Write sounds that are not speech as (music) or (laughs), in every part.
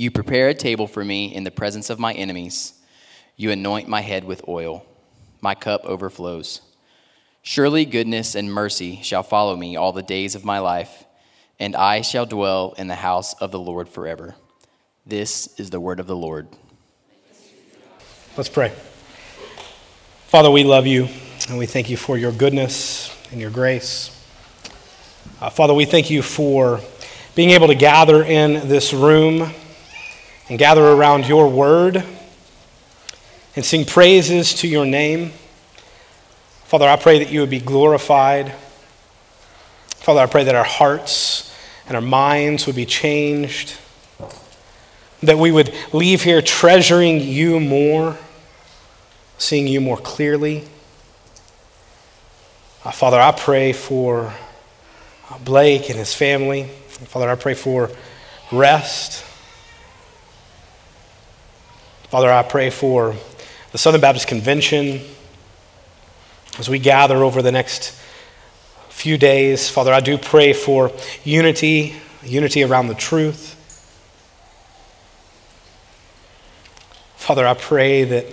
You prepare a table for me in the presence of my enemies. You anoint my head with oil. My cup overflows. Surely goodness and mercy shall follow me all the days of my life, and I shall dwell in the house of the Lord forever. This is the word of the Lord. Let's pray. Father, we love you, and we thank you for your goodness and your grace. Uh, Father, we thank you for being able to gather in this room and gather around your word and sing praises to your name. Father, I pray that you would be glorified. Father, I pray that our hearts and our minds would be changed, that we would leave here treasuring you more, seeing you more clearly. Uh, Father, I pray for Blake and his family. Father, I pray for rest. Father, I pray for the Southern Baptist Convention as we gather over the next few days. Father, I do pray for unity, unity around the truth. Father, I pray that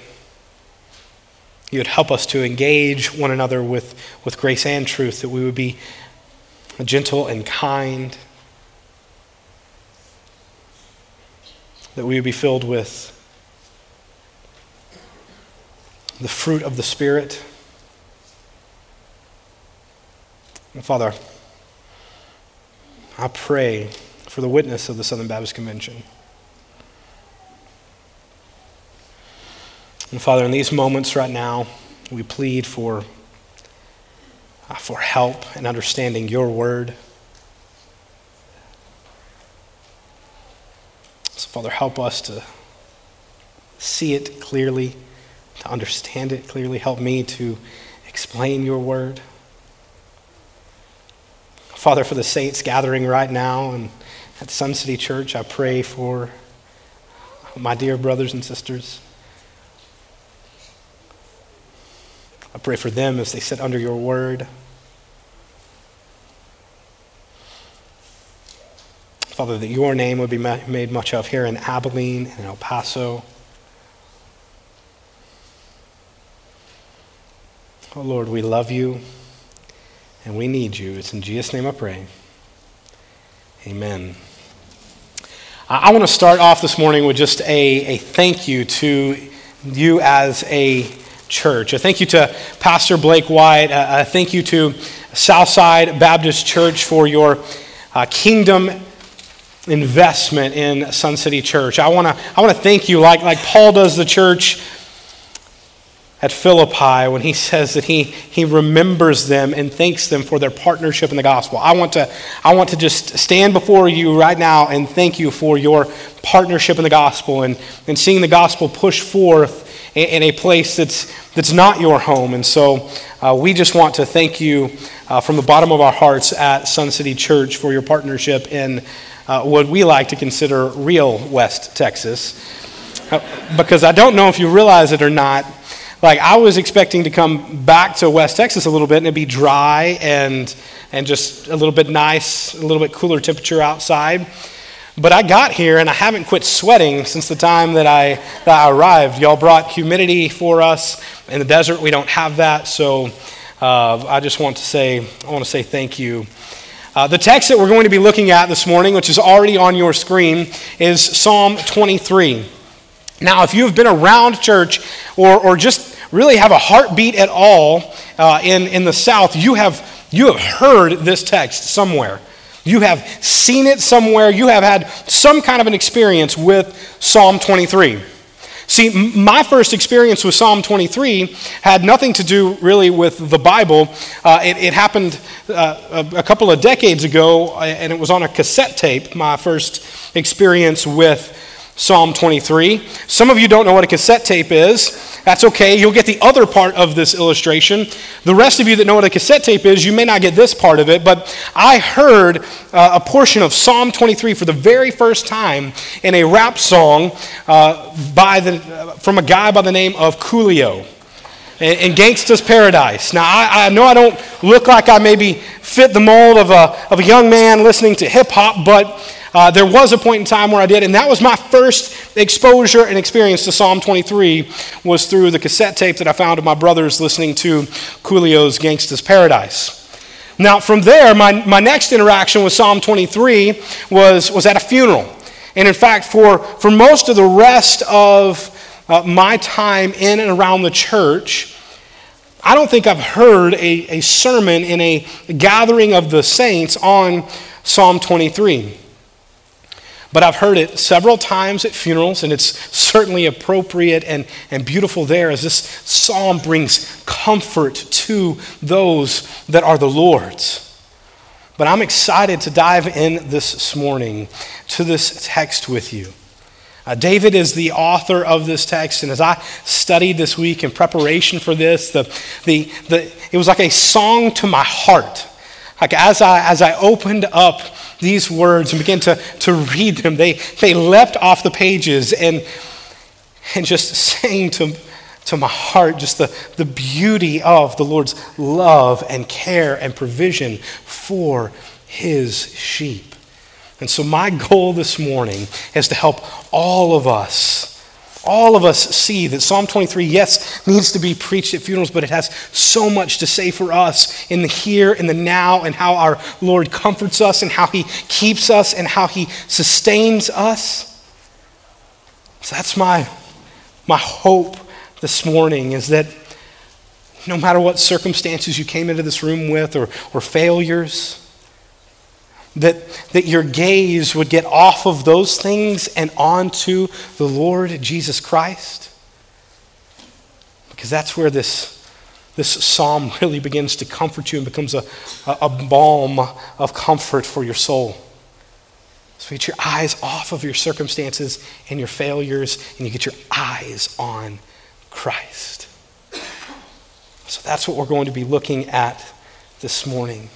you would help us to engage one another with, with grace and truth, that we would be gentle and kind, that we would be filled with the fruit of the Spirit. And Father, I pray for the witness of the Southern Baptist Convention. And Father, in these moments right now, we plead for uh, for help in understanding your word. So, Father, help us to see it clearly, to understand it clearly. Help me to explain your word. Father, for the saints gathering right now and at Sun City Church, I pray for my dear brothers and sisters. I pray for them as they sit under your word. Father, that your name would be made much of here in Abilene and El Paso. Oh Lord, we love you and we need you. It's in Jesus' name I pray. Amen. I want to start off this morning with just a, a thank you to you as a church. A thank you to Pastor Blake White. A thank you to Southside Baptist Church for your uh, kingdom investment in Sun City Church. I want to I want to thank you like like Paul does the church at Philippi when he (laughs) says that he, he remembers them and thanks them for their partnership in the gospel. I want, to, I want to just stand before you right now and thank you for your partnership in the gospel and, and seeing the gospel push forth in a place that's, that's not your home. And so uh, we just want to thank you uh, from the bottom of our hearts at Sun City Church for your partnership in uh, what we like to consider real West Texas. Uh, because I don't know if you realize it or not, like I was expecting to come back to West Texas a little bit and it'd be dry and, and just a little bit nice, a little bit cooler temperature outside. But I got here and I haven't quit sweating since the time that I, that I arrived. Y'all brought humidity for us. In the desert, we don't have that. So uh, I just want to say, I want to say thank you. Uh, the text that we're going to be looking at this morning, which is already on your screen, is Psalm 23. Now, if you've been around church or, or just really have a heartbeat at all uh, in, in the South, you have, you have heard this text somewhere. You have seen it somewhere. You have had some kind of an experience with Psalm 23. See, my first experience with Psalm 23 had nothing to do really with the Bible. Uh, it, it, happened uh, a, a, couple of decades ago, uh, and it was on a cassette tape, my first experience with Psalm 23. Some of you don't know what a cassette tape is. That's okay. You'll get the other part of this illustration. The rest of you that know what a cassette tape is, you may not get this part of it, but I heard uh, a portion of Psalm 23 for the very first time in a rap song uh, by the, uh, from a guy by the name of Coolio in Gangsta's Paradise. Now, I, I, know I don't look like I maybe fit the mold of a, of a young man listening to hip hop, but uh, there was a point in time where I did, and that was my first exposure and experience to Psalm 23 was through the cassette tape that I found of my brothers listening to Coolio's Gangsta's Paradise. Now, from there, my, my next interaction with Psalm 23 was, was at a funeral. And in fact, for, for most of the rest of uh, my time in and around the church, I don't think I've heard a, a sermon in a gathering of the saints on Psalm 23. But I've heard it several times at funerals, and it's certainly appropriate and, and beautiful there as this psalm brings comfort to those that are the Lord's. But I'm excited to dive in this morning to this text with you. Uh, David is the author of this text, and as I studied this week in preparation for this, the, the, the, it was like a song to my heart. Like as I, as I opened up these words and began to, to read them, they, they leapt off the pages and, and just (laughs) sang to, to my heart just the, the beauty of the Lord's love and care and provision for his sheep. And so, my goal this morning is to help all of us all of us see that Psalm 23, yes, needs to be preached at funerals, but it has so much to say for us in the here and the now, and how our Lord comforts us, and how He keeps us, and how He sustains us. So that's my, my hope this morning is that no matter what circumstances you came into this room with or, or failures, that, that your gaze would get off of those things and onto the Lord Jesus Christ. Because that's where this, this psalm (laughs) really begins to comfort you and becomes a, a, a balm of comfort for your soul. So get your eyes off of your circumstances and your failures, and you get your eyes on Christ. So that's what we're going to be looking at this morning.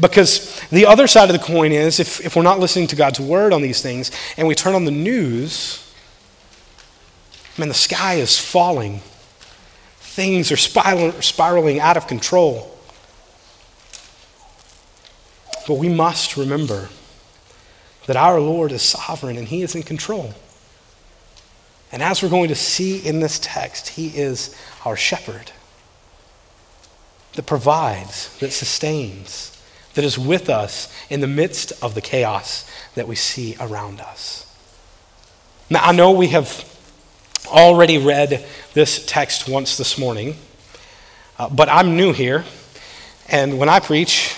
Because the other side of the coin is if, if we're not listening to God's word on these things and we turn on the news, man, the sky is falling. Things are spiraling, spiraling out of control. But we must remember that our Lord is sovereign and He is in control. And as we're going to see in this text, He is our shepherd that provides, that sustains, that is with us in the midst of the chaos that we see around us. Now, I know we have already read this text once this morning, uh, but I'm new here, and when I preach,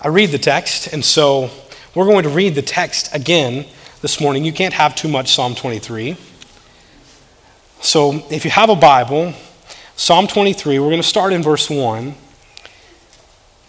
I read the text, and so we're going to read the text again this morning. You can't have too much Psalm 23. So if you have a Bible, Psalm 23, we're going to start in verse 1.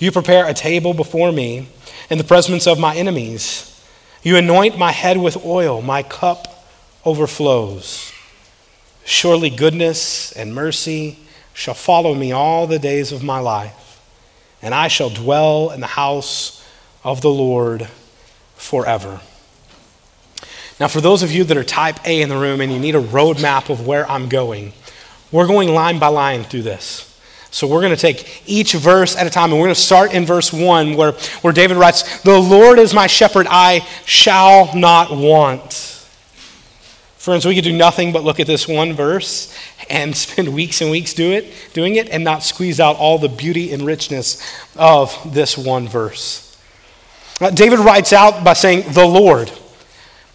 You prepare a table before me in the presence of my enemies. You anoint my head with oil, my cup overflows. Surely goodness and mercy shall follow me all the days of my life, and I shall dwell in the house of the Lord forever. Now, for those of you that are type A in the room and you need a roadmap of where I'm going, we're going line by line through this. So we're going to take each verse at a time, and we're going to start in verse 1 where, where David writes, The Lord is my shepherd, I shall not want. Friends, we could do nothing but look at this one verse and (laughs) spend weeks and weeks do it, doing it and not squeeze out all the beauty and richness of this one verse. Uh, David writes out by saying, The Lord.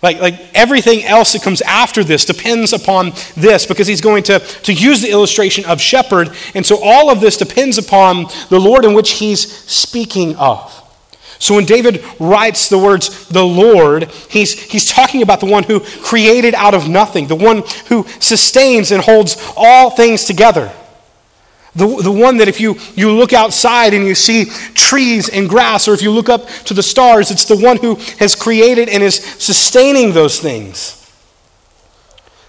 Like, like everything else that comes after this depends upon this because he's going to, to use the illustration of shepherd. And so all of this depends upon the Lord in which he's speaking of. So when David writes the words, the Lord, he's, he's talking about the one who created out of nothing, the one who sustains and holds all things together. The, the one that if you, you look outside and you see trees and grass, or if you look up to the stars, it's the one who has created and is sustaining those things.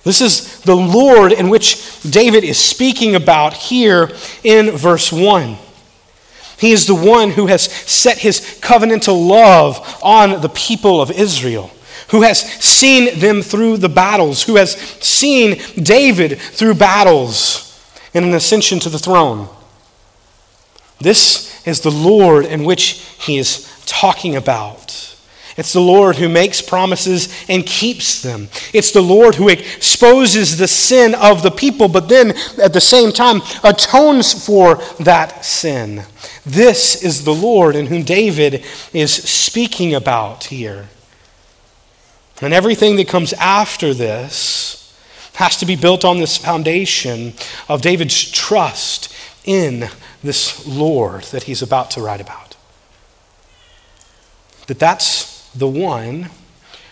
This is the Lord in which David is speaking about here in verse 1. He is the one who has set his covenantal love on the people of Israel, who has seen them through the battles, who has seen David through battles in an ascension to the throne. This is the Lord in which he is talking about. It's the Lord who makes promises and keeps them. It's the Lord who exposes the sin of the people, but then at the same time atones for that sin. This is the Lord in whom David is speaking about here. And everything that comes after this has to be built on this foundation of David's trust in this Lord that he's about to write about. That that's the one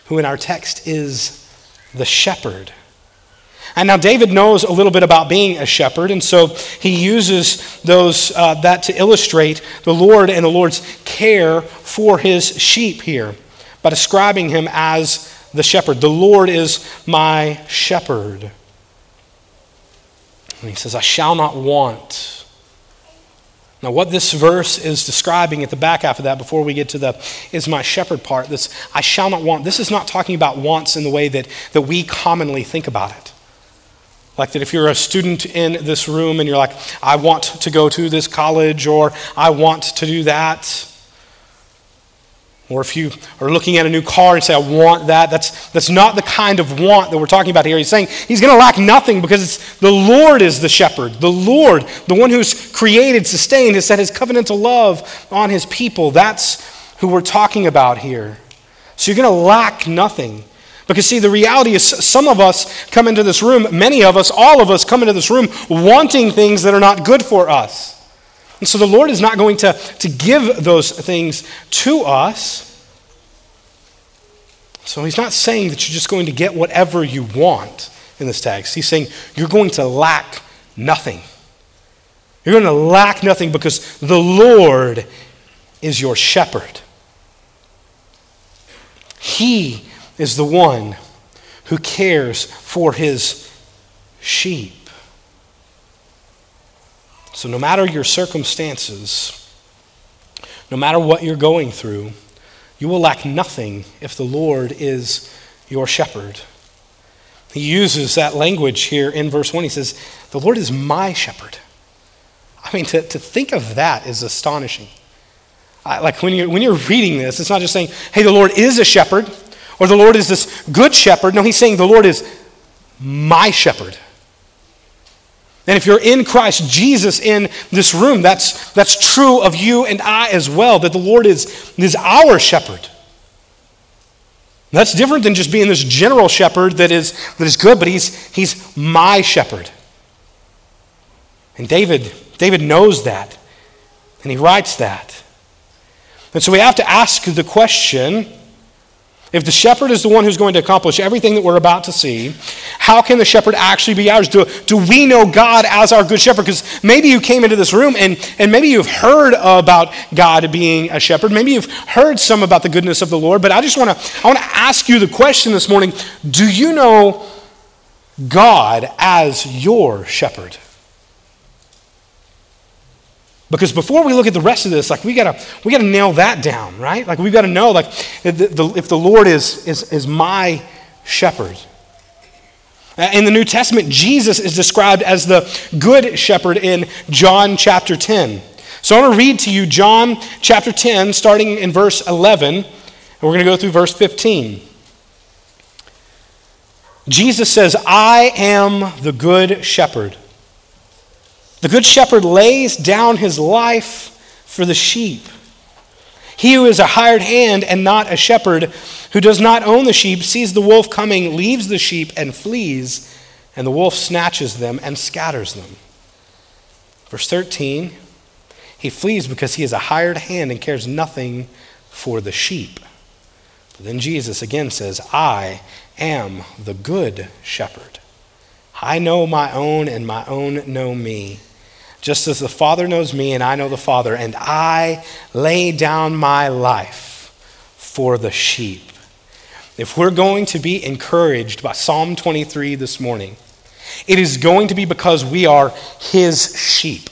who in our text is the shepherd. And now David knows a little bit about being a shepherd, and so he uses those uh, that to illustrate the Lord and the Lord's care for his sheep here by describing him as the shepherd. The Lord is my shepherd. And he says, I shall not want. Now, what this verse is describing at the back half of that, before we get to the is my shepherd part, this I shall not want, this is not talking about wants in the way that, that we commonly think about it. Like that if you're a student in this room and you're like, I want to go to this college or I want to do that. Or if you are looking at a new car and say, I want that, that's, that's not the kind of want that we're talking about here. He's saying he's going to lack nothing because the Lord is the shepherd. The Lord, the one who's created, sustained, has set his covenantal love on his people. That's who we're talking about here. So you're going to lack nothing. Because, see, the reality is some of us come into this room, many of us, all of us come into this room wanting things that are not good for us. And so the Lord is not going to, to give those things to us. So he's not saying that you're just going to get whatever you want in this text. He's saying you're going to lack nothing. You're going to lack nothing because the Lord is your shepherd. He is the one who cares for his sheep. So, no matter your circumstances, no matter what you're going through, you will lack nothing if the Lord is your shepherd. He uses that language here in verse 1. He says, The Lord is my shepherd. I mean, to, to think of that is astonishing. I, like when you're, when you're reading this, it's not just saying, hey, the Lord is a shepherd, or the Lord is this good shepherd. No, he's saying the Lord is my shepherd. And if you're in Christ Jesus in this room, that's, that's true of you and I as well, that the Lord is, is our shepherd. That's different than just being this general shepherd that is, that is good, but he's, he's my shepherd. And David, David knows that, and he writes that. And so we have to ask the question if the shepherd is the one who's going to accomplish everything that we're about to see, how can the shepherd actually be ours? Do, do we know God as our good shepherd? Because maybe you came into this room and, and maybe you've heard about God being a shepherd. Maybe you've heard some about the goodness of the Lord. But I just want to I want to ask you the question this morning Do you know God as your shepherd? Because before we look at the rest of this, like we gotta we gotta nail that down, right? Like we gotta know, like if the, if the Lord is, is is my shepherd. In the New Testament, Jesus is described as the good shepherd in John chapter 10. So I want to read to you John chapter 10, starting in verse 11, and we're going to go through verse 15. Jesus says, I am the good shepherd. The good shepherd lays down his life for the sheep. He who is a hired hand and not a shepherd, who does not own the sheep, sees the wolf coming, leaves the sheep, and flees, and the wolf snatches them and scatters them. Verse 13 He flees because he is a hired hand and cares nothing for the sheep. But then Jesus again says, I am the good shepherd. I know my own, and my own know me just as the Father knows me and I know the Father, and I lay down my life for the sheep. If we're going to be encouraged by Psalm 23 this morning, it is going to be because we are his sheep.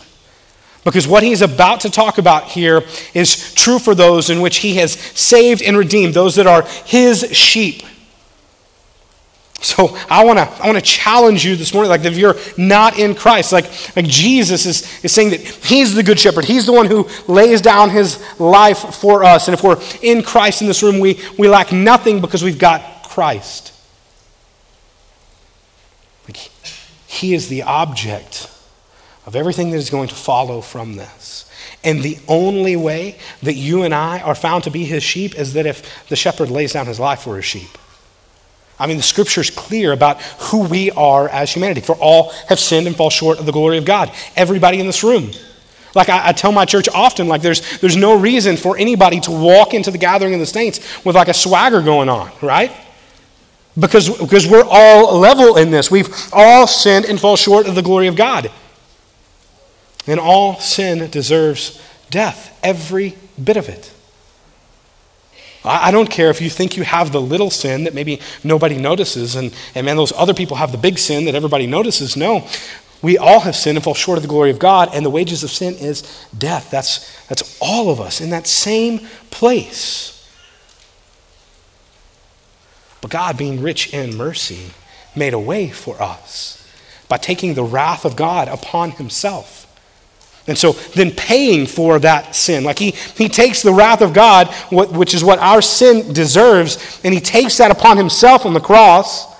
Because what he's about to talk about here is true for those in which he has saved and redeemed, those that are his sheep. So I want to I want to challenge you this morning, like if you're not in Christ, like, like Jesus is, is saying that He's the good shepherd. He's the one who lays down His life for us. And if we're in Christ in this room, we, we lack nothing because we've got Christ. Like He is the object of everything that is going to follow from this. And the only way that you and I are found to be His sheep is that if the shepherd lays down His life for His sheep. I mean, the scripture is clear about who we are as humanity. For all have sinned and fall short of the glory of God. Everybody in this room. Like I, I, tell my church often, like there's, there's no reason for anybody to walk into the gathering of the saints with like a swagger going on, right? Because, because we're all level in this. We've all sinned and fall short of the glory of God. And all sin deserves death, every bit of it. I don't care if you think you have the little sin that maybe nobody notices, and, and man, those other people have the big sin that everybody notices. No, we all have sinned and fall short of the glory of God, and the wages of sin is death. That's, that's all of us in that same place. But God, being rich in mercy, made a way for us by taking the wrath of God upon himself. And so then paying for that sin. Like he, he takes the wrath of God, which is what our sin deserves, and he takes that upon himself on the cross.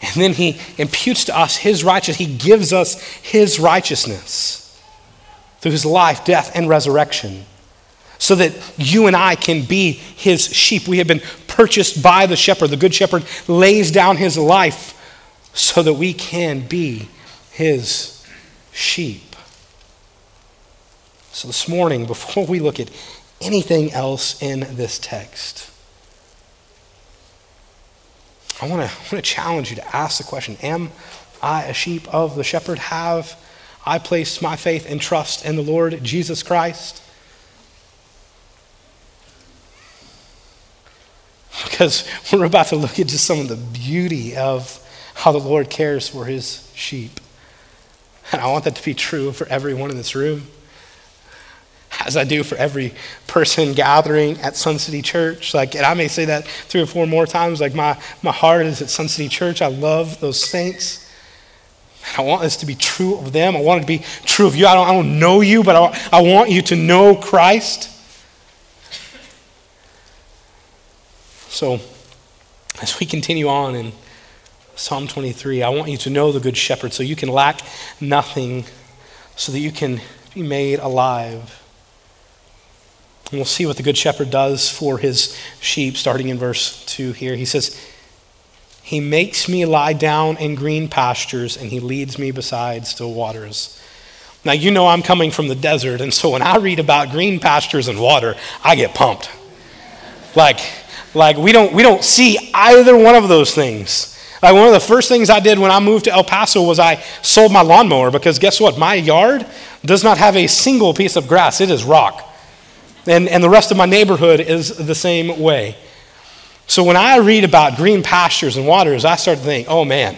And then he imputes to us his righteousness. He gives us his righteousness through his life, death, and resurrection. So that you and I can be his sheep. We have been purchased by the shepherd. The good shepherd lays down his life so that we can be his sheep. So, this morning, (laughs) before we look at anything else in this text, I want to, challenge you to ask the question Am I a sheep of the shepherd? Have I placed my faith and trust in the Lord Jesus Christ? (laughs) Because we're about to look at just some of the beauty of how the Lord cares for his sheep. And I want that to be true for everyone in this room, as I do for every person gathering at Sun City Church. Like, and I may say that three or four more times. Like, my, my heart is at Sun City Church. I love those saints. I want this to be true of them. I want it to be true of you. I don't, I don't know you, but I, I want you to know Christ. So, as we continue on and Psalm 23. I want you to know the Good Shepherd so you can lack nothing, so that you can be made alive. And we'll see what the Good Shepherd does for his sheep, starting in verse 2 here. He says, He makes me lie down in green pastures, and he leads me beside still waters. Now, you know I'm coming from the desert, and so when I read about green pastures and water, I get pumped. Like, like we don't, we don't see either one of those things. Like one of the first things I did when I moved to El Paso was I sold my lawnmower because guess what? My yard does not have a single piece of grass. It is rock. And, and the rest of my neighborhood is the same way. So when I read about green pastures and waters, I start to think, oh man,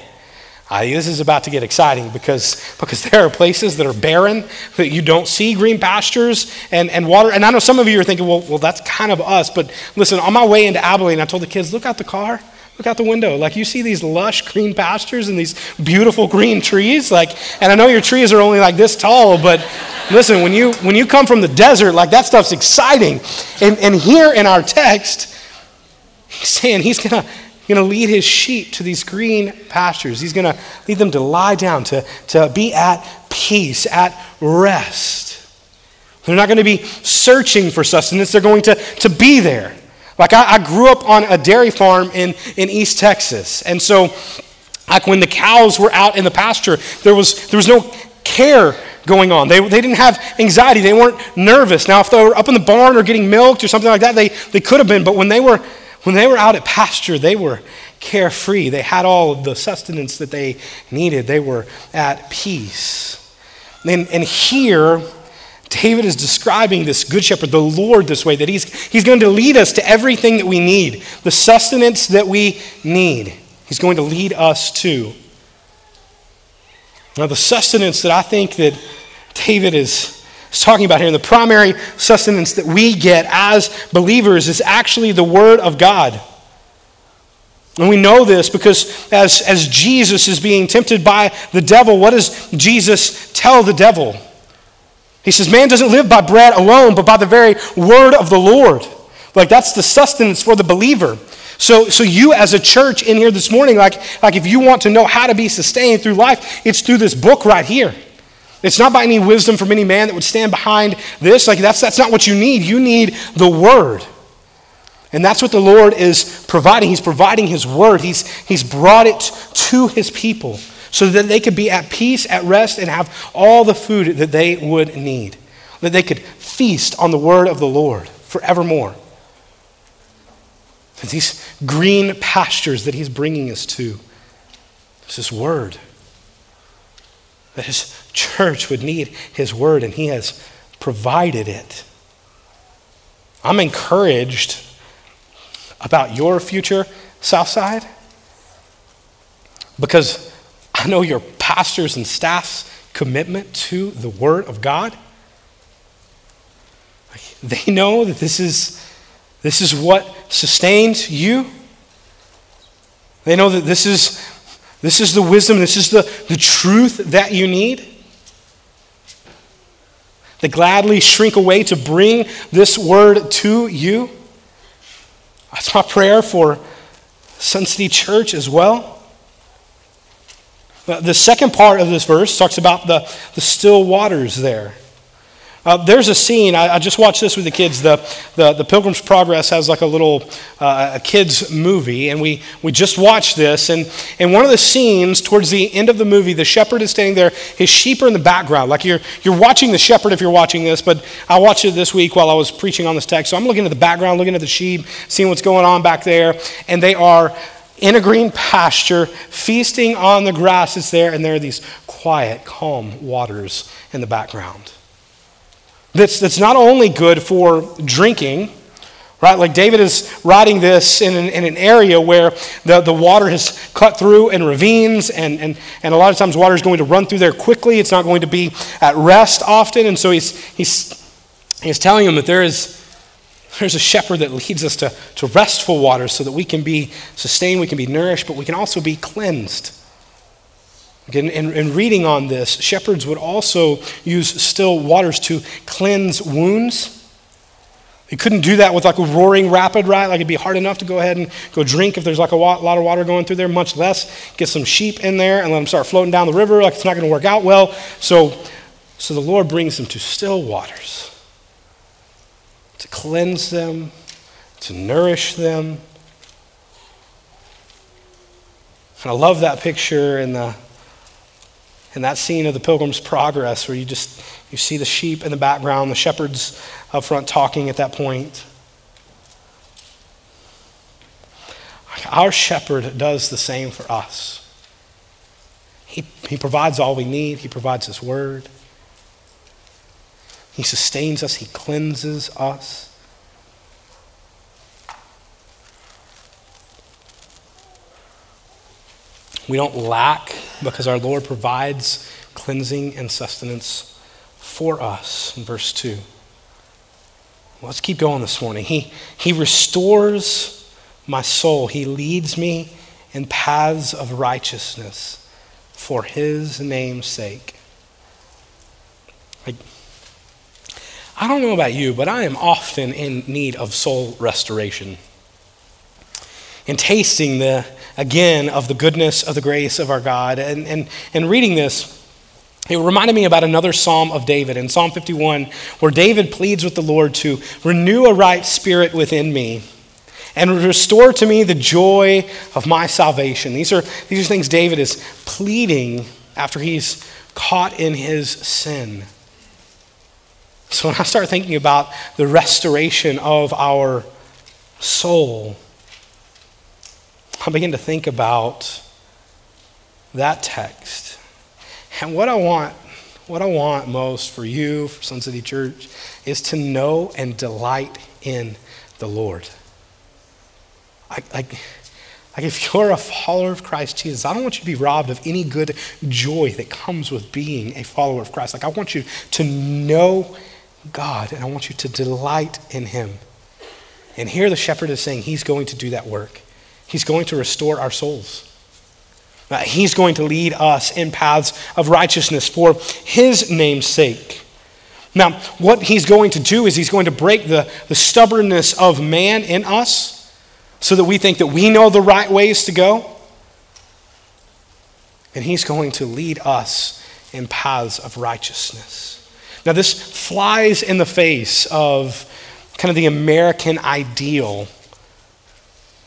this is about to get exciting because, because (laughs) there are places that are barren that you don't see green pastures and, and water. And I know some of you are thinking, well, well, that's kind of us. But listen, on my way into Abilene, I told the kids, look out the car. Look out the window. Like you see these lush green pastures and these beautiful green trees. Like, and I know your trees are only like this tall, but listen, when you when you come from the desert, like that stuff's exciting. And, and here in our text, he's saying he's gonna gonna lead his sheep to these green pastures. He's gonna lead them to lie down, to, to be at peace, at rest. They're not going to be searching for sustenance, they're going to, to be there. Like, I, I grew up on a dairy farm in, in East Texas. And so, like, when the cows were out in the pasture, there was, there was no care going on. They, they didn't have anxiety. They weren't nervous. Now, if they were up in the barn or getting milked or something like that, they, they could have been. But when they, were, when they were out at pasture, they were carefree. They had all of the sustenance that they needed. They were at peace. And, and here, David is describing this good shepherd, the Lord, this way that he's, he's going to lead us to everything that we need, the sustenance that we need. He's going to lead us to. Now, the sustenance that I think that David is, is talking about here, the primary sustenance that we get as believers is actually the Word of God. And we know this because as, as Jesus is being tempted by the devil, what does Jesus tell the devil? He says, Man doesn't live by bread alone, but by the very word of the Lord. Like that's the sustenance for the believer. So, so you as a church in here this morning, like, like if you want to know how to be sustained through life, it's through this book right here. It's not by any wisdom from any man that would stand behind this. Like that's, that's not what you need. You need the word. And that's what the Lord is providing. He's providing His word, He's, he's brought it to His people so that they could be at peace, at rest, and have all the food that they would need. That they could feast on the word of the Lord forevermore. And these green pastures that He's bringing us to, is His word. That His church would need His word, and He has provided it. I'm encouraged about your future, Southside? Because I know your pastors and staff's commitment to the Word of God. They know that this is, this is what sustains you. They know that this is, this is the wisdom, this is the, the truth that you need. They gladly shrink away to bring this word to you. That's my prayer for Sun City Church as well. The second part of this verse talks about the, the still waters there. Uh, there's a scene, I, I, just watched this with the kids. The, the, the Pilgrim's Progress has like a little uh, a kids movie, and we, we just watched this. And, and one of the scenes, towards the end of the movie, the shepherd is standing there, his sheep are in the background. Like you're, you're watching the shepherd if you're watching this, but I watched it this week while I was preaching on this text. So I'm looking at the background, looking at the sheep, seeing what's going on back there, and they are in a green pasture, feasting on the grass that's there, and there are these quiet, calm waters in the background that's, that's not only good for drinking, right? Like David is writing this in an, in an area where the, the water has cut through in ravines, and, and, and a lot of times water is going to run through there quickly. It's not going to be at rest often. And so he's, he's, he's telling him that there is, there's a shepherd that leads us to, to restful waters so that we can be sustained, we can be nourished, but we can also be cleansed. In, in, in, reading on this, shepherds would also use still waters to cleanse wounds. They couldn't do that with like a roaring rapid, right? Like it'd be hard enough to go ahead and go drink if there's like a lot of water going through there, much less get some sheep in there and let them start floating down the river. Like it's not going to work out well. So, so the Lord brings them to still waters cleanse them, to nourish them. And I love that picture in the in that scene of the Pilgrim's Progress where you just you see the sheep in the background, the shepherds up front talking at that point. Our shepherd does the same for us. He, he provides all we need, he provides his word. He sustains us, he cleanses us. We don't lack because our Lord provides cleansing and sustenance for us. In verse 2. Let's keep going this morning. He, he restores my soul, He leads me in paths of righteousness for His name's sake. I, I don't know about you, but I am often in need of soul restoration. In tasting the again of the goodness of the grace of our God. And, and, and reading this, It reminded me about another Psalm of David in Psalm 51, where David pleads with the Lord to renew a right spirit within me and restore to me the joy of my salvation. These are, these are things David is pleading after he's caught in his sin. So when I start thinking about the restoration of our soul, I begin to think about that text. And what I want, what I want most for you, for Sun City Church, is to know and delight in the Lord. Like, like, like if you're a follower of Christ Jesus, I don't want you to be robbed of any good joy that comes with being a follower of Christ. Like I want you to know God and I want you to delight in Him. And here the shepherd is saying he's going to do that work. He's going to restore our souls. Uh, he's going to lead us in paths of righteousness for his name's sake. Now, what he's going to do is he's going to break the, the stubbornness of man in us so that we think that we know the right ways to go. And he's going to lead us in paths of righteousness. Now, this flies in the face of kind of the American ideal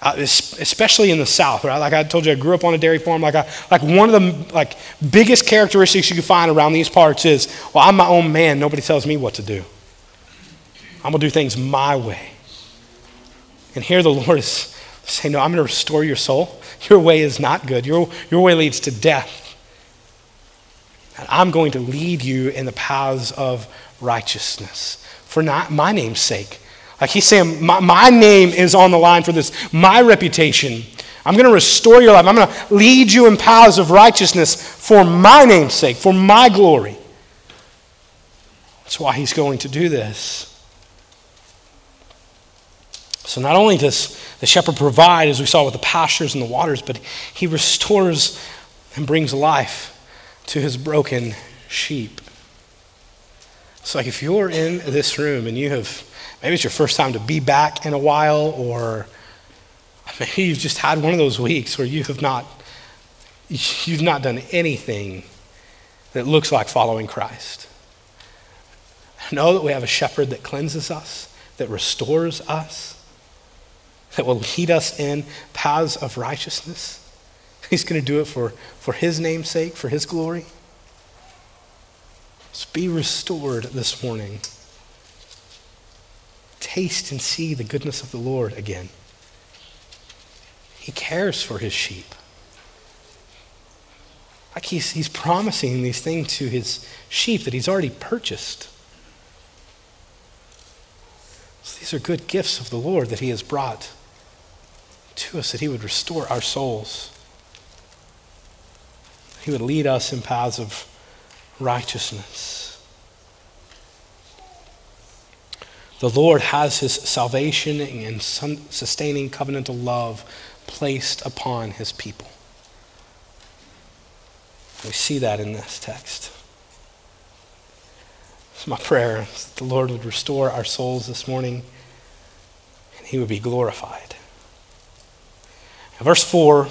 uh, especially in the South, right? Like I told you, I grew up on a dairy farm. Like, I, like one of the like biggest characteristics you can find around these parts is, well, I'm my own man. Nobody tells me what to do. I'm gonna do things my way. And here the (laughs) Lord is saying, no, I'm gonna restore your soul. Your way is not good. Your, your way leads to death. And I'm going to lead you in the paths of righteousness for not my name's sake. Like he's saying, my, my name is on the line for this, my reputation. I'm going to restore your life. I'm going to lead you in paths of righteousness for my name's sake, for my glory. That's why he's going to do this. So, not only does the shepherd provide, as we saw with the pastures and the waters, but he restores and brings life to his broken sheep. So, like if you're in this room and you have Maybe it's your first time to be back in a while, or maybe you've just had one of those weeks where you have not, you've not done anything that looks like following Christ. Know that we have a shepherd that cleanses us, that restores us, that will lead us in paths of righteousness. (laughs) He's going to do it for, for his name's sake, for his glory. Let's be restored this morning taste and see the goodness of the Lord again. He cares for his sheep. Like he's, he's promising these things to his sheep that he's already purchased. So these are good gifts of the Lord that he has brought to us, that he would restore our souls. He would lead us in paths of righteousness. The Lord has his salvation and sustaining covenantal love placed upon his people. We see that in this text. It's my prayer that the Lord would restore our souls this morning and he would be glorified. verse 4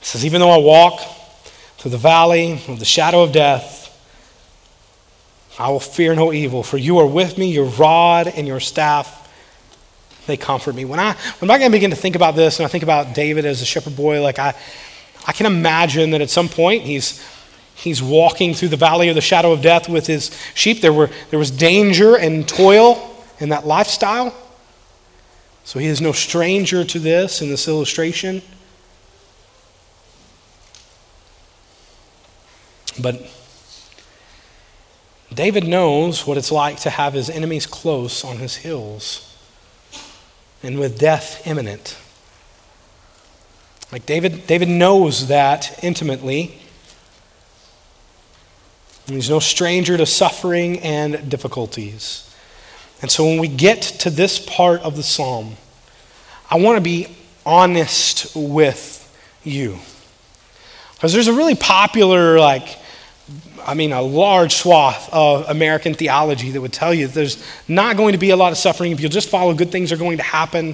says, Even though I walk through the valley of the shadow of death, I will fear no evil, for you are with me, your rod and your staff, they comfort me. When I when I begin to think about this and I think about David as a shepherd boy, like I I can imagine that at some point he's he's walking through the valley of the shadow of death with his sheep. There were there was danger and toil in that lifestyle. So he is no stranger to this in this illustration. But David knows what it's like to have his enemies close on his heels and with death imminent. Like David, David knows that intimately. He's no stranger to suffering and difficulties. And so when we get to this part of the psalm, I want to be honest with you. Because there's a really popular, like, I mean, a large swath of American theology that would tell you there's not going to be a lot of suffering if you'll just follow, good things are going to happen.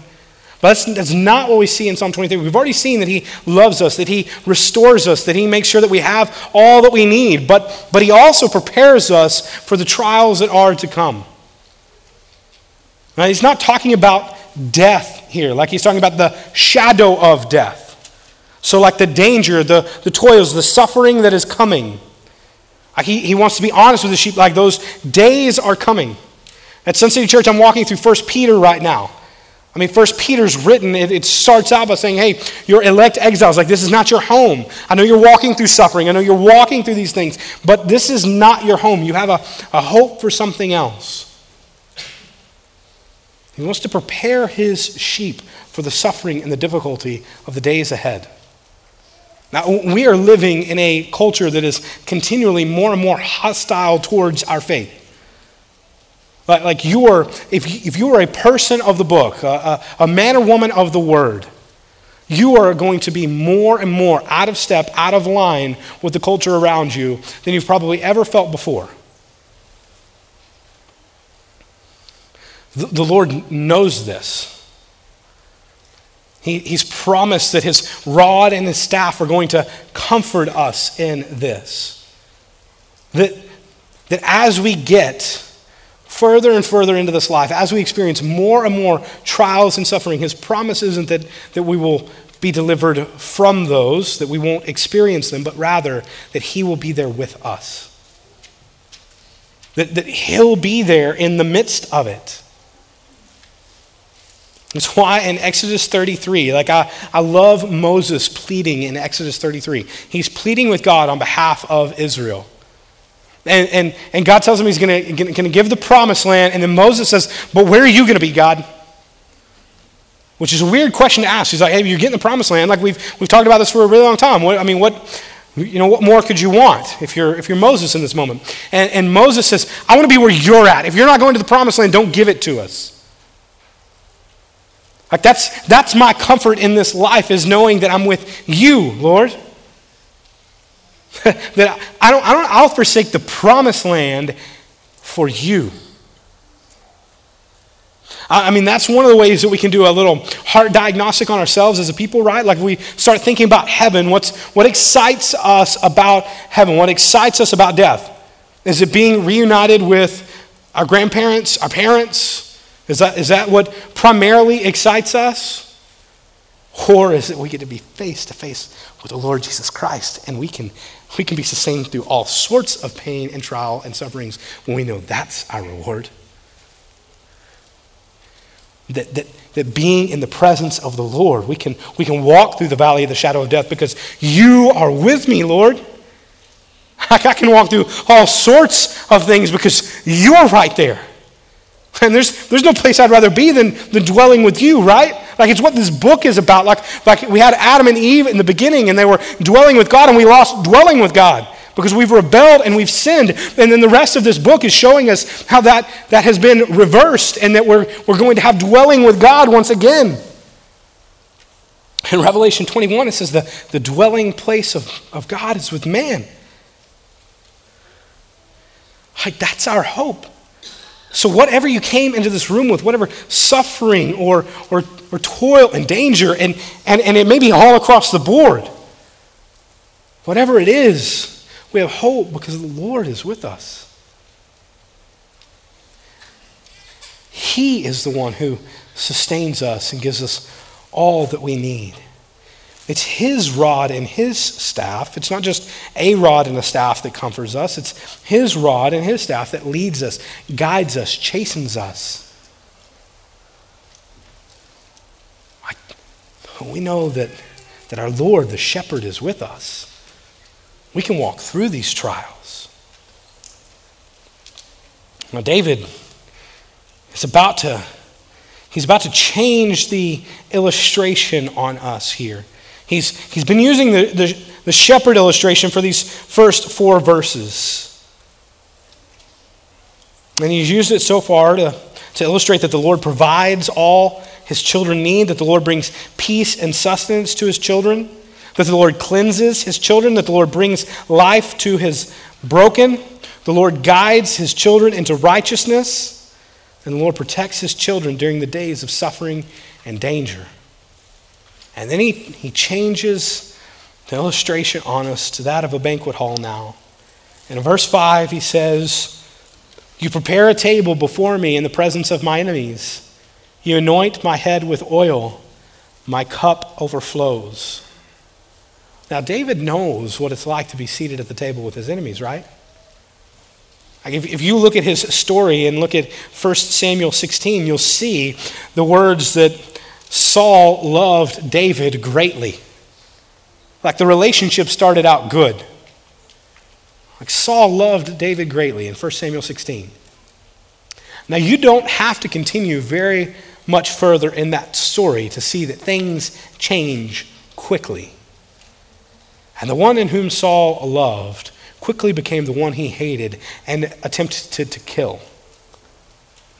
But that's, that's not what we see in Psalm 23. We've already seen that He loves us, that He restores us, that He makes sure that we have all that we need. But, but He also prepares us for the trials that are to come. Now, He's not talking about death here, like He's talking about the shadow of death. So, like the danger, the, the toils, the suffering that is coming. He, he wants to be honest with the sheep, like those days are coming. At Sun City Church, I'm walking through 1 Peter right now. I mean, First Peter's written, it, it, starts out by saying, hey, you're elect exiles. Like, this is not your home. I know you're walking through suffering. I know you're walking through these things, but this is not your home. You have a, a hope for something else. He wants to prepare his sheep for the suffering and the difficulty of the days ahead. Now, we are living in a culture that is continually more and more hostile towards our faith. Like you are, if, if you are a person of the book, a, a, man or woman of the word, you are going to be more and more out of step, out of line with the culture around you than you've probably ever felt before. The, the Lord knows this. He, he's promised that his rod and his staff are going to comfort us in this. That, that as we get further and further into this life, as we experience more and more trials and suffering, his promise isn't that, that we will be delivered from those, that we won't experience them, but rather that he will be there with us. That, that he'll be there in the midst of it. That's why in Exodus 33, like I, I love Moses pleading in Exodus 33. He's pleading with God on behalf of Israel. And, and, and God tells him he's going to give the promised land. And then Moses says, But where are you going to be, God? Which is a weird question to ask. He's like, Hey, you're getting the promised land. Like we've, we've talked about this for a really long time. What, I mean, what, you know, what more could you want if you're, if you're Moses in this moment? And, and Moses says, I want to be where you're at. If you're not going to the promised land, don't give it to us. Like that's, that's my comfort in this life is knowing that I'm with you, Lord. (laughs) that I don't, I don't, I'll forsake the promised land for you. I mean, that's one of the ways that we can do a little heart diagnostic on ourselves as a people, right? Like we start thinking about heaven. What's, what excites us about heaven? What excites us about death? Is it being reunited with our grandparents, our parents? Is that, is that what primarily excites us? Or is it we get to be face to face with the Lord Jesus Christ and we can we can be sustained through all sorts of pain and trial and sufferings when we know that's our reward. That, that, that being in the presence of the Lord, we can, we can walk through the valley of the shadow of death because you are with me, Lord. I can walk through all sorts of things because you're right there. And there's, there's no place I'd rather be than, than dwelling with you, right? Like it's what this book is about. Like, like we had Adam and Eve in the beginning and they were dwelling with God and we lost dwelling with God because we've rebelled and we've sinned. And then the rest of this book is showing us how that, that has been reversed and that we're, we're going to have dwelling with God once again. In Revelation 21, it says the, the dwelling place of, of God is with man. Like, that's our hope. So, whatever you came into this room with, whatever suffering or, or, or toil and danger, and, and, and it may be all across the board, whatever it is, we have hope because the Lord is with us. He is the one who sustains us and gives us all that we need. It's His rod and His staff. It's not just a rod and a staff that comforts us, it's His rod and His staff that leads us, guides us, chastens us. We know that, that our Lord, the shepherd, is with us. We can walk through these trials. Now, David is about to. He's about to change the illustration on us here. He's, he's been using the, the, the shepherd illustration for these first four verses. And he's used it so far to, to illustrate that the Lord provides all his children need, that the Lord brings peace and sustenance to his children, that the Lord cleanses his children, that the Lord brings life to his broken, the Lord guides his children into righteousness, and the Lord protects his children during the days of suffering and danger. And then he, he changes the illustration on us to that of a banquet hall now. And in verse 5, he says, You prepare a table before me in the presence of my enemies. You anoint my head with oil, my cup overflows. Now, David knows what it's like to be seated at the table with his enemies, right? If, if you look at his story and look at 1 Samuel 16, you'll see the words that Saul loved David greatly. Like the relationship started out good. Like Saul loved David greatly in 1 Samuel 16. Now, you don't have to continue very much further in that story to see that things change quickly. And the one in whom Saul loved quickly became the one he hated and attempted to, to kill.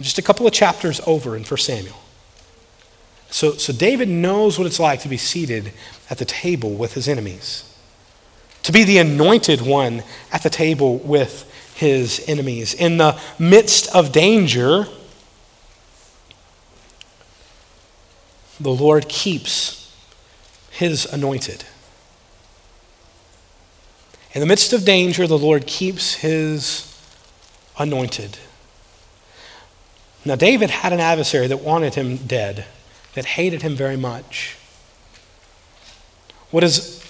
Just a couple of chapters over in 1 Samuel. So, so David knows what it's like to be seated at the table with his enemies, to be the anointed one at the table with his enemies. In the midst of danger, the Lord keeps his anointed. In the midst of danger, the Lord keeps his anointed. Now, David had an adversary that wanted him dead, that hated him very much. What is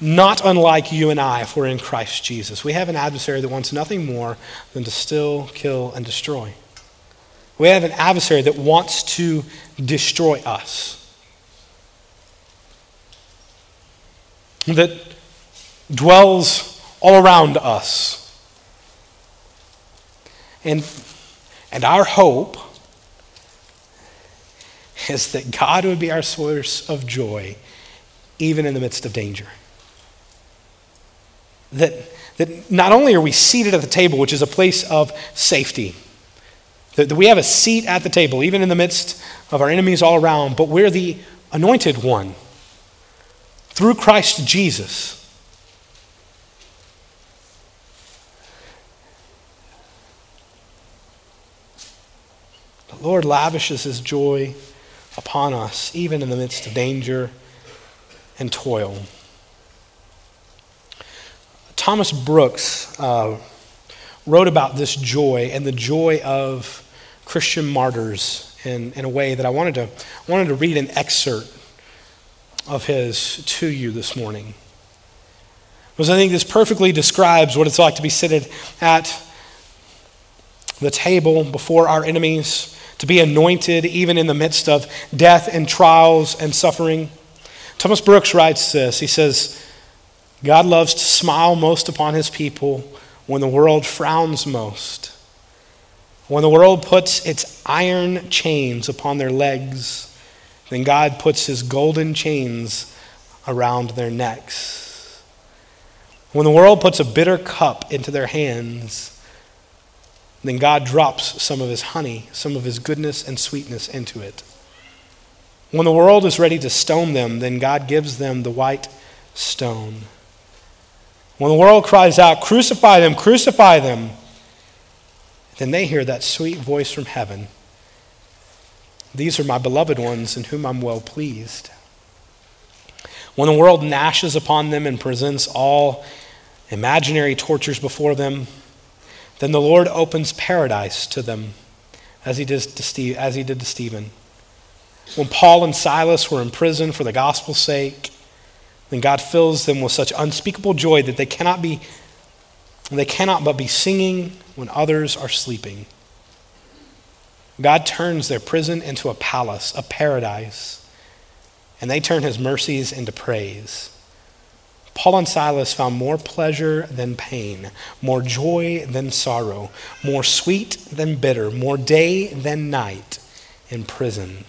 not unlike you and I if we're in Christ Jesus. We have an adversary that wants nothing more than to still, kill, and destroy. We have an adversary that wants to destroy us. That dwells all around us. And, and our hope is that God would be our source of joy, even in the midst of danger. That, that not only are we seated at the table, which is a place of safety, that, that we have a seat at the table, even in the midst of our enemies all around, but we're the anointed one through Christ Jesus. The Lord lavishes his joy upon us, even in the midst of danger and toil. Thomas Brooks uh, wrote about this joy and the joy of Christian martyrs in, in a way that I wanted to, wanted to read an excerpt of his to you this morning. Because I think this perfectly describes what it's like to be seated at the table before our enemies, to be anointed even in the midst of death and trials and suffering. Thomas Brooks writes this. He says, God loves to smile most upon his people when the world frowns most. When the world puts its iron chains upon their legs then God puts his golden chains around their necks. When the world puts a bitter cup into their hands, then God drops some of his honey, some of his goodness and sweetness into it. When the world is ready to stone them, then God gives them the white stone. When the world cries out, Crucify them, crucify them, then they hear that sweet voice from heaven these are my beloved ones in whom I'm well pleased. When the world gnashes upon them and presents all imaginary tortures before them, then the Lord opens paradise to them as he did to, Steve, as he did to Stephen. When Paul and Silas were in prison for the gospel's sake, then God fills them with such unspeakable joy that they cannot be they cannot but be singing when others are sleeping. God turns their prison into a palace, a paradise, and they turn his mercies into praise. Paul and Silas found more pleasure than pain, more joy than sorrow, more sweet than bitter, more day than night in prison.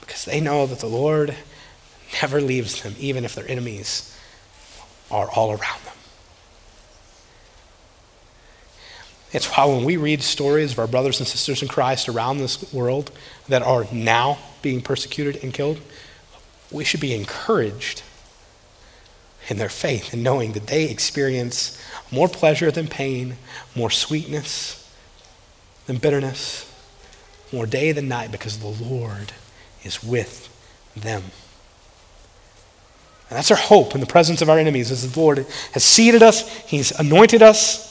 Because they know that the Lord never leaves them, even if their enemies are all around them. It's why when we read stories of our brothers and sisters in Christ around this world that are now being persecuted and killed, we should be encouraged in their faith and knowing that they experience more pleasure than pain, more sweetness than bitterness, more day than night because the Lord is with them. And that's our hope in the presence of our enemies as the Lord has seated us, He's anointed us,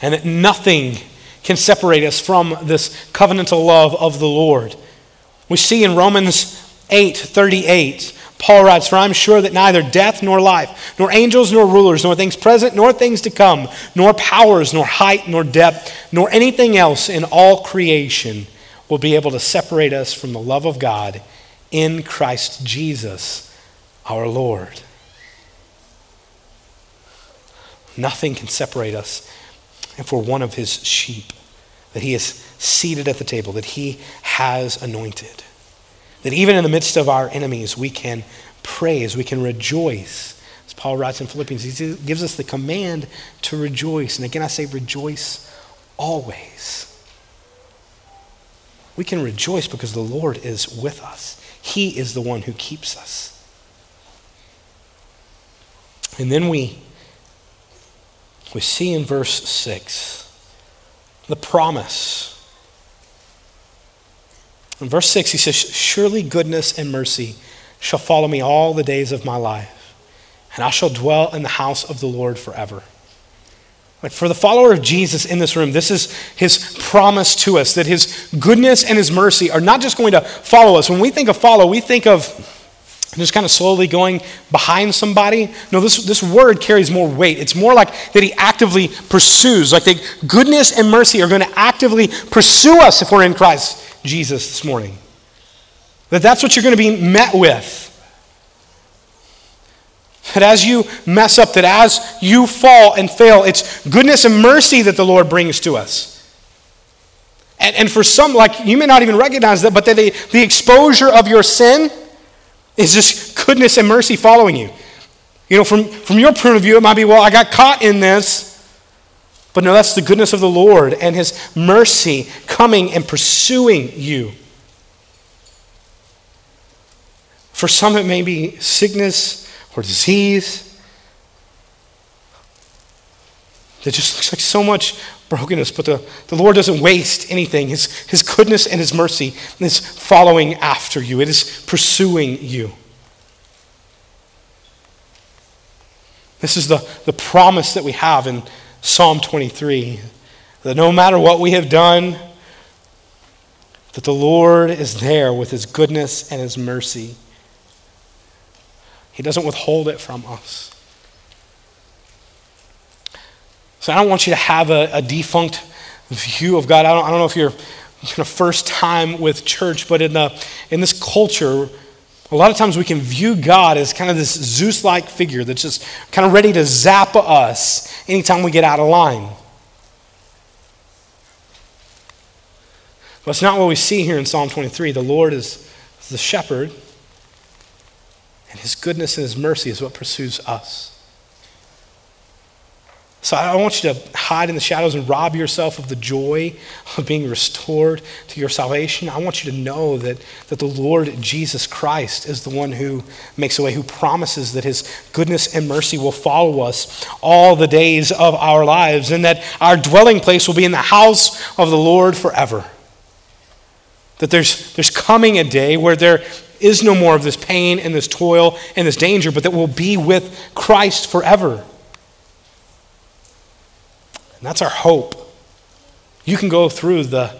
and that nothing can separate us from this covenantal love of the Lord. We see in Romans 8 38, Paul writes, For I'm sure that neither death nor life, nor angels nor rulers, nor things present nor things to come, nor powers, nor height, nor depth, nor anything else in all creation will be able to separate us from the love of God in Christ Jesus our Lord. Nothing can separate us if we're one of his sheep that he is seated at the table, that he has anointed. That even in the midst of our enemies, we can praise, we can rejoice. As Paul writes in Philippians, he gives us the command to rejoice. And again, I say rejoice always. We can rejoice because the Lord is with us, He is the one who keeps us. And then we, we see in verse 6 the promise. In verse 6, he says, Surely goodness and mercy shall follow me all the days of my life, and I shall dwell in the house of the Lord forever. Like for the follower of Jesus in this room, this is his promise to us that his goodness and his mercy are not just going to follow us. When we think of follow, we think of just kind of slowly going behind somebody. No, this, this word carries more weight. It's more like that he actively pursues, like that goodness and mercy are going to actively pursue us if we're in Christ Jesus this morning. That that's what you're going to be met with. That as you mess up, that as you fall and fail, it's goodness and mercy that the Lord brings to us. And, and for some, like you may not even recognize that, but that the, the exposure of your sin is just goodness and mercy following you. You know, from, from your point of view, it might be, well, I got caught in this. But no, that's the goodness of the Lord and His mercy coming and pursuing you. For some, it may be sickness or disease that just looks like so much brokenness, but the, the Lord doesn't waste anything. His, his goodness and His mercy is following after you, it is pursuing you. This is the, the promise that we have in Psalm 23 that no matter what we have done, that the Lord is there with His goodness and His mercy. He doesn't withhold it from us. So I don't want you to have a, a defunct view of God. I don't, I don't know if you're kind of first time with church, but in, the, in this culture, a lot of times we can view God as kind of this Zeus like figure that's just kind of ready to zap us anytime we get out of line. But it's not what we see here in Psalm 23. The Lord is the shepherd, and his goodness and his mercy is what pursues us. So I don't want you to hide in the shadows and rob yourself of the joy of being restored to your salvation. I want you to know that, that the Lord Jesus Christ is the one who makes a way, who promises that his goodness and mercy will follow us all the days of our lives, and that our dwelling place will be in the house of the Lord forever. That there's, there's coming a day where there is no more of this pain and this toil and this danger, but that we'll be with Christ forever. And that's our hope. You can go through the,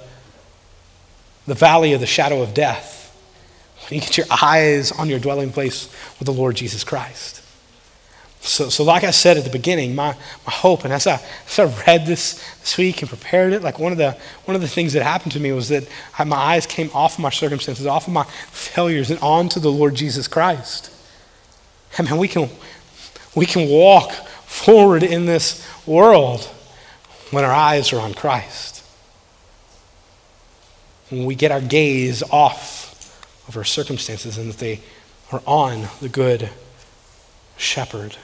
the valley of the shadow of death when you get your eyes on your dwelling place with the Lord Jesus Christ. So, so like I said at the beginning, my, my hope, and as I, as I read this this week and prepared it, like one of the one of the things that happened to me was that I, my eyes came off of my circumstances, off of my failures, and onto the Lord Jesus Christ. And man, we can we can walk forward in this world when our eyes are on Christ. When we get our gaze off of our circumstances and that they are on the good shepherd.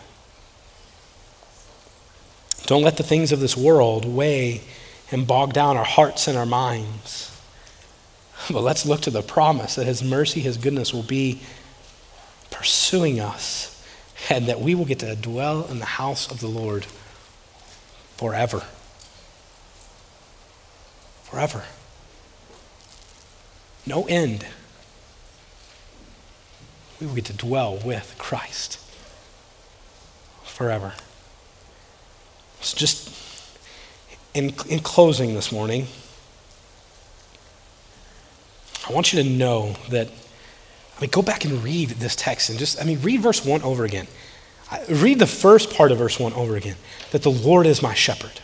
Don't let the things of this world weigh and bog down our hearts and our minds. (laughs) But let's look to the promise that His mercy, His goodness will be pursuing us and that we will get to dwell in the house of the Lord forever. Forever. No end. We will get to dwell with Christ forever. So, just in, in closing this morning, I want you to know that, I mean, go back and read this text and just, I mean, read verse 1 over again. Read the first part of verse 1 over again that the Lord is my shepherd.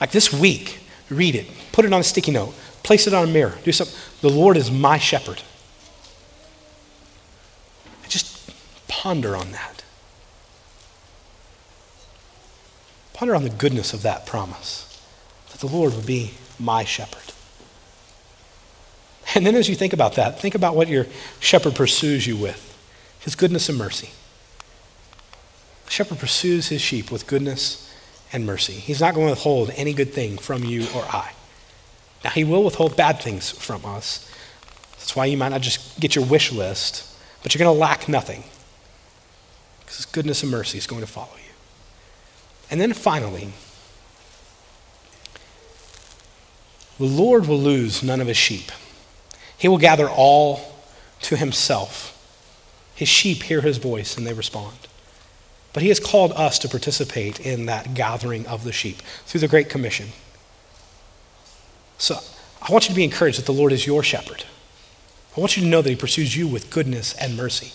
Like this week, read it, put it on a sticky note, place it on a mirror, do something. The Lord is my shepherd. Just ponder on that. Ponder on the goodness of that promise that the Lord would be my shepherd. And then as you think about that, think about what your shepherd pursues you with his goodness and mercy. The shepherd pursues his sheep with goodness and mercy. He's not going to withhold any good thing from you or I. Now, he will withhold bad things from us. That's why you might not just get your wish list, but you're going to lack nothing. Because his goodness and mercy is going to follow you. And then finally, the Lord will lose none of his sheep. He will gather all to himself. His sheep hear his voice and they respond. But he has called us to participate in that gathering of the sheep through the Great Commission. So I want you to be encouraged that the Lord is your shepherd. I want you to know that he pursues you with goodness and mercy.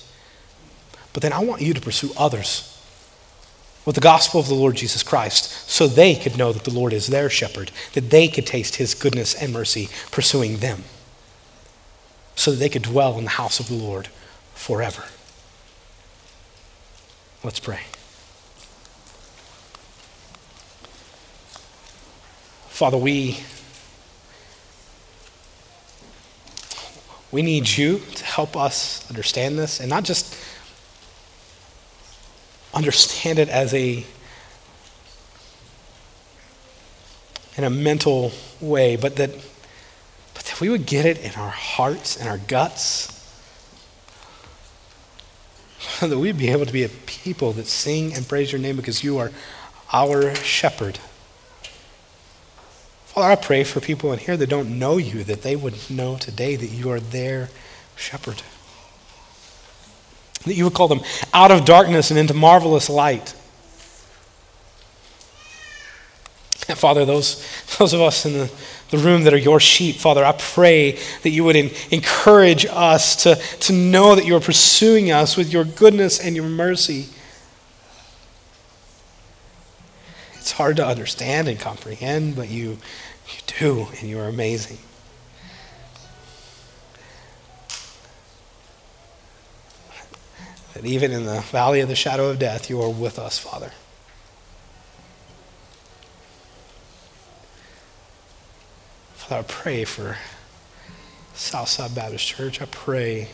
But then I want you to pursue others with the gospel of the Lord Jesus Christ so they could know that the Lord is their shepherd, that they could taste his goodness and mercy pursuing them, so that they could dwell in the house of the Lord forever. Let's pray. Father, we, we need you to help us understand this and not just understand it as a in a mental way, but that, but that we would get it in our hearts and our guts (laughs) that we'd be able to be a people that sing and praise your name because you are our shepherd. Father, I pray for people in here that don't know you, that they would know today that you are their shepherd. That you would call them out of darkness and into marvelous light. And (laughs) Father, those, those of us in the the room that are your sheep, Father, I pray that you would in, encourage us to, to know that you are pursuing us with your goodness and your mercy. It's hard to understand and comprehend, but you, you do, and you are amazing. That even in the valley of the shadow of death, you are with us, Father. Father, I pray for Southside Baptist Church. I pray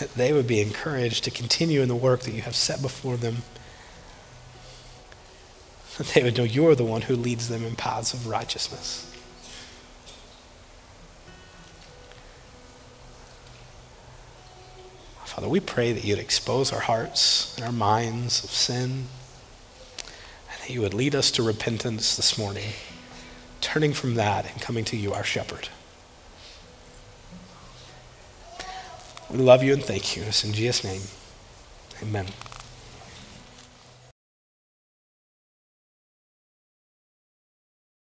that they would be encouraged to continue in the work that you have set before them. That they would know you're the one who leads them in paths of righteousness. Father, we pray that you'd expose our hearts and our minds of sin that you would lead us to repentance this morning, turning from that and coming to you, our shepherd. We love you and thank you. It's in Jesus' name. Amen.